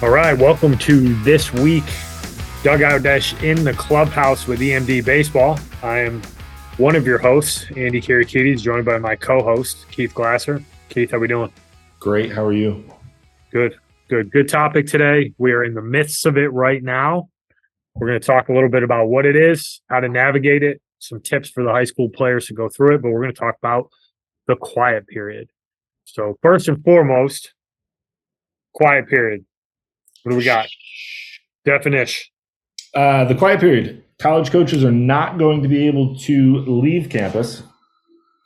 All right, welcome to this week Dugout Dish in the clubhouse with EMD Baseball. I am one of your hosts, Andy Kirikides, joined by my co-host Keith Glasser. Keith, how are we doing? Great. How are you? Good, good, good topic today. We are in the midst of it right now. We're going to talk a little bit about what it is, how to navigate it, some tips for the high school players to go through it, but we're going to talk about the quiet period. So first and foremost, quiet period what do we got? Definition. Uh, the quiet period. College coaches are not going to be able to leave campus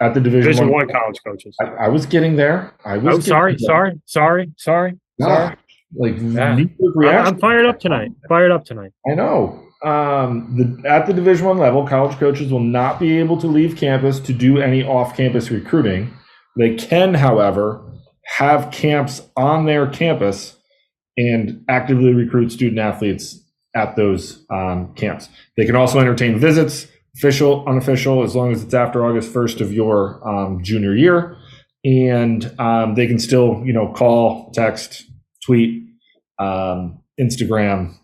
at the Division, Division One, college coaches. I, I, was getting there. I was. Oh, sorry, sorry, sorry, sorry, no, sorry. Like yeah. I'm fired up tonight. Fired up tonight. I know. Um, the, at the Division One level, college coaches will not be able to leave campus to do any off-campus recruiting. They can, however, have camps on their campus and actively recruit student athletes at those um, camps. They can also entertain visits, official, unofficial, as long as it's after August 1st of your um, junior year. And um, they can still, you know, call, text, tweet, um, Instagram,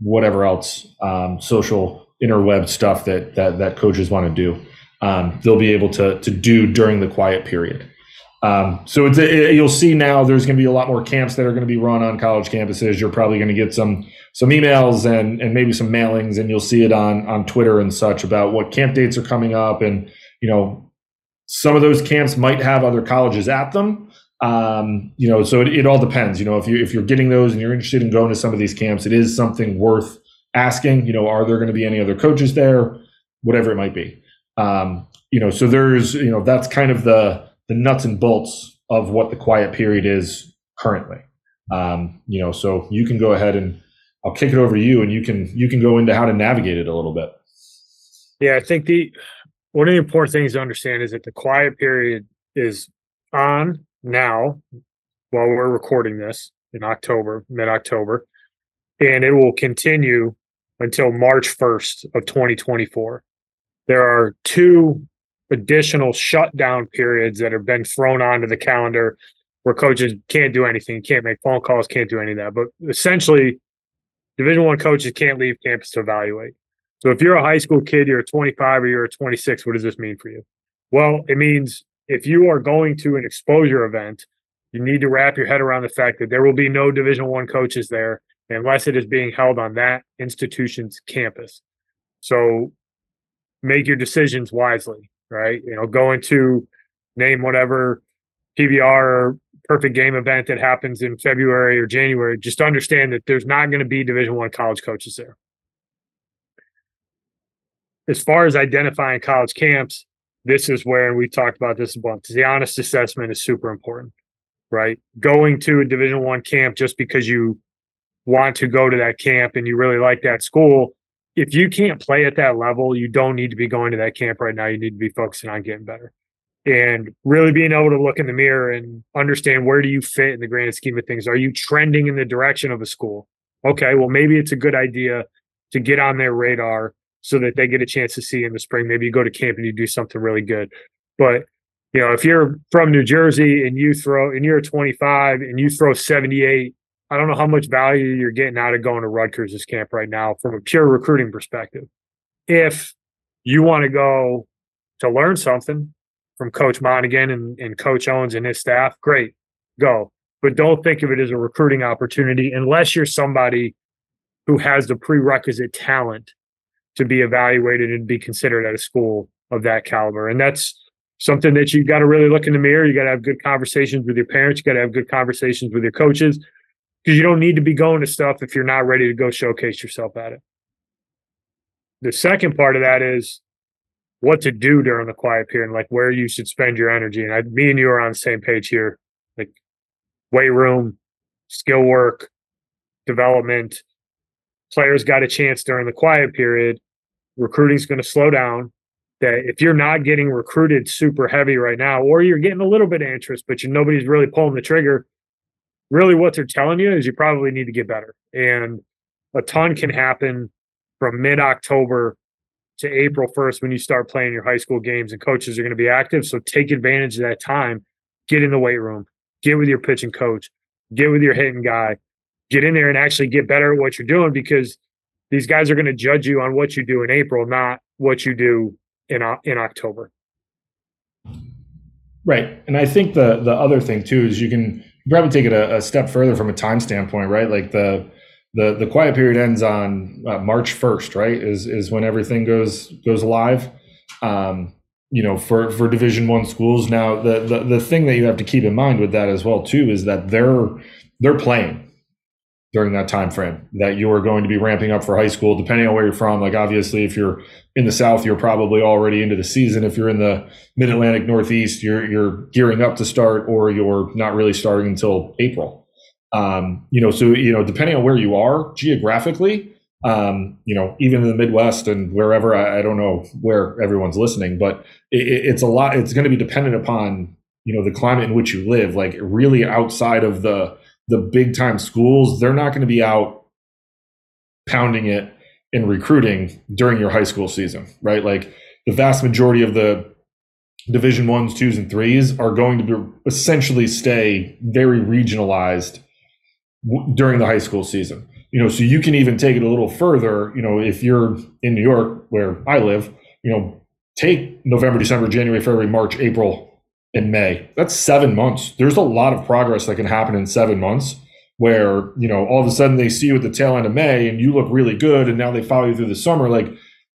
whatever else, um, social interweb stuff that, that, that coaches want to do. Um, they'll be able to, to do during the quiet period. Um, so it's it, you'll see now there's going to be a lot more camps that are going to be run on college campuses. You're probably going to get some some emails and and maybe some mailings, and you'll see it on on Twitter and such about what camp dates are coming up, and you know some of those camps might have other colleges at them. Um, you know, so it, it all depends. You know, if you if you're getting those and you're interested in going to some of these camps, it is something worth asking. You know, are there going to be any other coaches there? Whatever it might be. Um, you know, so there's you know that's kind of the the nuts and bolts of what the quiet period is currently. Um, you know, so you can go ahead and I'll kick it over to you, and you can you can go into how to navigate it a little bit. Yeah, I think the one of the important things to understand is that the quiet period is on now while we're recording this in October, mid October, and it will continue until March 1st of 2024. There are two additional shutdown periods that have been thrown onto the calendar where coaches can't do anything, can't make phone calls, can't do any of that. But essentially, Division One coaches can't leave campus to evaluate. So if you're a high school kid, you're a 25 or you're a 26, what does this mean for you? Well, it means if you are going to an exposure event, you need to wrap your head around the fact that there will be no Division One coaches there unless it is being held on that institution's campus. So make your decisions wisely right? You know, going to name whatever PBR perfect game event that happens in February or January. Just understand that there's not going to be Division One college coaches there. As far as identifying college camps, this is where we talked about this a bunch. The honest assessment is super important, right? Going to a Division One camp just because you want to go to that camp and you really like that school if you can't play at that level, you don't need to be going to that camp right now. You need to be focusing on getting better and really being able to look in the mirror and understand where do you fit in the grand scheme of things. Are you trending in the direction of a school? Okay, well, maybe it's a good idea to get on their radar so that they get a chance to see you in the spring. Maybe you go to camp and you do something really good. But you know, if you're from New Jersey and you throw and you're 25 and you throw 78 I don't know how much value you're getting out of going to Rutgers' camp right now from a pure recruiting perspective. If you want to go to learn something from Coach Monaghan and, and Coach Owens and his staff, great, go. But don't think of it as a recruiting opportunity unless you're somebody who has the prerequisite talent to be evaluated and be considered at a school of that caliber. And that's something that you got to really look in the mirror. You got to have good conversations with your parents. You got to have good conversations with your coaches because you don't need to be going to stuff if you're not ready to go showcase yourself at it. The second part of that is what to do during the quiet period, like where you should spend your energy. And I, me and you are on the same page here, like weight room, skill work, development. Players got a chance during the quiet period. Recruiting's going to slow down. That if you're not getting recruited super heavy right now, or you're getting a little bit of interest, but you, nobody's really pulling the trigger, really what they're telling you is you probably need to get better. And a ton can happen from mid October to April 1st when you start playing your high school games and coaches are going to be active. So take advantage of that time. Get in the weight room, get with your pitching coach, get with your hitting guy, get in there and actually get better at what you're doing because these guys are going to judge you on what you do in April, not what you do in in October. Right, and I think the the other thing too is you can probably take it a, a step further from a time standpoint, right? Like the the the quiet period ends on uh, March first, right? Is is when everything goes goes live. Um, you know, for for Division One schools. Now, the, the the thing that you have to keep in mind with that as well too is that they're they're playing during that time frame that you are going to be ramping up for high school depending on where you're from. Like obviously if you're in the south you're probably already into the season. If you're in the mid-atlantic northeast you're you're gearing up to start or you're not really starting until april. Um, you know so you know depending on where you are geographically um, you know even in the midwest and wherever I, I don't know where everyone's listening but it, it's a lot it's going to be dependent upon you know the climate in which you live. Like really outside of the the big time schools, they're not going to be out pounding it in recruiting during your high school season, right? Like the vast majority of the division ones, twos, and threes are going to be essentially stay very regionalized w- during the high school season. You know, so you can even take it a little further. You know, if you're in New York, where I live, you know, take November, December, January, February, March, April, in May. That's seven months. There's a lot of progress that can happen in seven months where, you know, all of a sudden they see you at the tail end of May and you look really good and now they follow you through the summer. Like,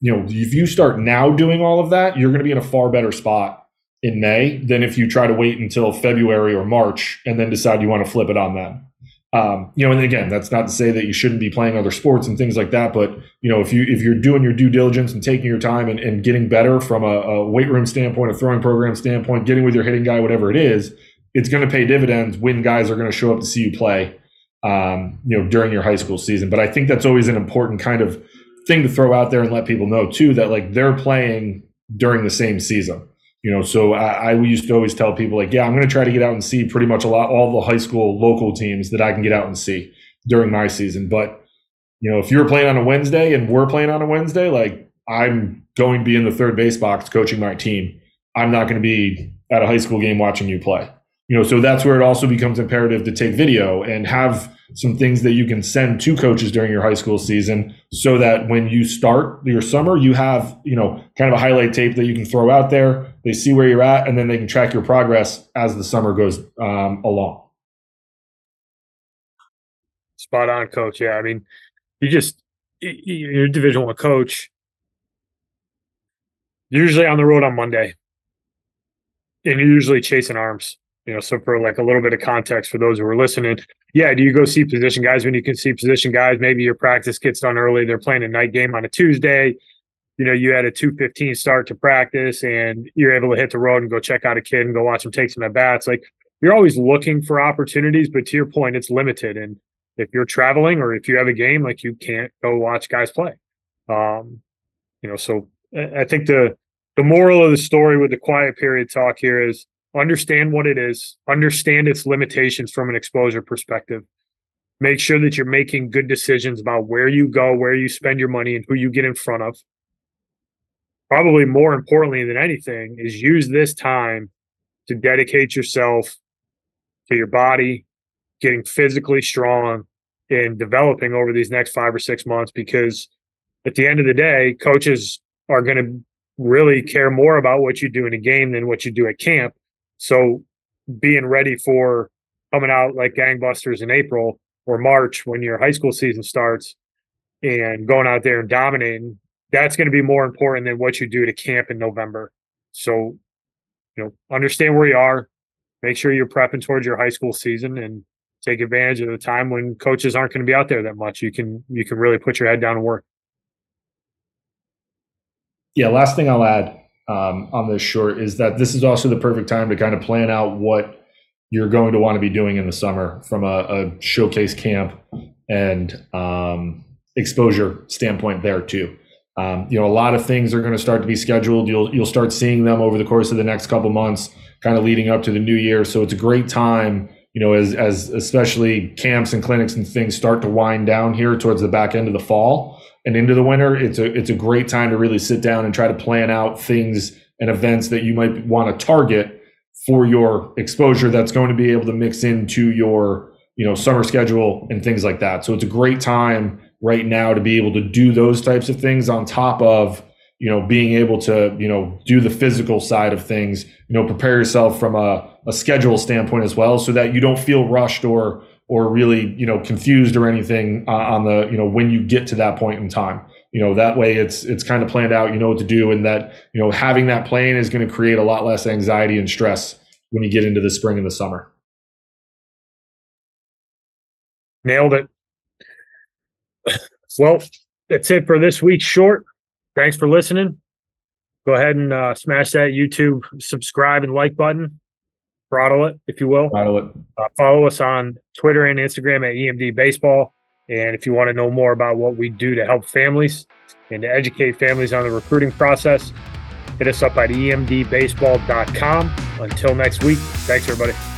you know, if you start now doing all of that, you're going to be in a far better spot in May than if you try to wait until February or March and then decide you want to flip it on them. Um, you know, and again, that's not to say that you shouldn't be playing other sports and things like that. But you know, if you if you're doing your due diligence and taking your time and, and getting better from a, a, weight room standpoint, a throwing program standpoint, getting with your hitting guy, whatever it is, it's going to pay dividends when guys are going to show up to see you play. Um, you know, during your high school season. But I think that's always an important kind of thing to throw out there and let people know too that like they're playing during the same season you know so I, I, used to always tell people like yeah i'm going to try to get out and see pretty much a lot all the high school local teams that i can get out and see during my season. But you know if you're playing on a wednesday and we're playing on a wednesday like i'm going to be in the third base box coaching my team. I'm not going to be at a high school game watching you play. You know so that's where it also becomes imperative to take video and have some things that you can send to coaches during your high school season so that when you start your summer you have you know kind of a highlight tape that you can throw out there they see where you're at and then they can track your progress as the summer goes um, along spot on coach yeah i mean you just you're a division one coach usually on the road on monday and you're usually chasing arms you know, so for like a little bit of context for those who are listening, yeah, do you go see position guys when you can see position guys? Maybe your practice gets done early. They're playing a night game on a Tuesday. You know, you had a two fifteen start to practice, and you're able to hit the road and go check out a kid and go watch him take some at bats. Like you're always looking for opportunities, but to your point, it's limited. And if you're traveling or if you have a game, like you can't go watch guys play. Um, you know, so I think the the moral of the story with the quiet period talk here is understand what it is, understand its limitations from an exposure perspective. Make sure that you're making good decisions about where you go, where you spend your money, and who you get in front of. Probably more importantly than anything is use this time to dedicate yourself to your body, getting physically strong, and developing over these next five or six months because at the end of the day, coaches are going to really care more about what you do in a game than what you do at camp. So being ready for coming out like gangbusters in April or March when your high school season starts and going out there and dominating, that's going to be more important than what you do to camp in November. So, you know, understand where you are, make sure you're prepping towards your high school season and take advantage of the time when coaches aren't going to be out there that much. You can you can really put your head down and work. Yeah, last thing I'll add um, on this short is that this is also the perfect time to kind of plan out what you're going to want to be doing in the summer from a, a showcase camp and um, exposure standpoint there too. Um, you know, a lot of things are going to start to be scheduled. You'll you'll start seeing them over the course of the next couple months, kind of leading up to the new year. So it's a great time, you know, as as especially camps and clinics and things start to wind down here towards the back end of the fall and into the winter, it's a it's a great time to really sit down and try to plan out things and events that you might want to target for your exposure that's going to be able to mix into your you know summer schedule and things like that. So it's a great time right now to be able to do those types of things on top of you know being able to you know do the physical side of things you know prepare yourself from a, a schedule standpoint as well so that you don't feel rushed or or really you know confused or anything uh, on the you know when you get to that point in time you know that way it's it's kind of planned out you know what to do and that you know having that plan is going to create a lot less anxiety and stress when you get into the spring and the summer Nailed it. Well, that's it for this week's short. Thanks for listening. Go ahead and uh, smash that YouTube subscribe and like button. Throttle it, if you will. Throttle it. Uh, follow us on Twitter and Instagram at EMD Baseball. And if you want to know more about what we do to help families and to educate families on the recruiting process, hit us up at emdbaseball.com. Until next week, thanks, everybody.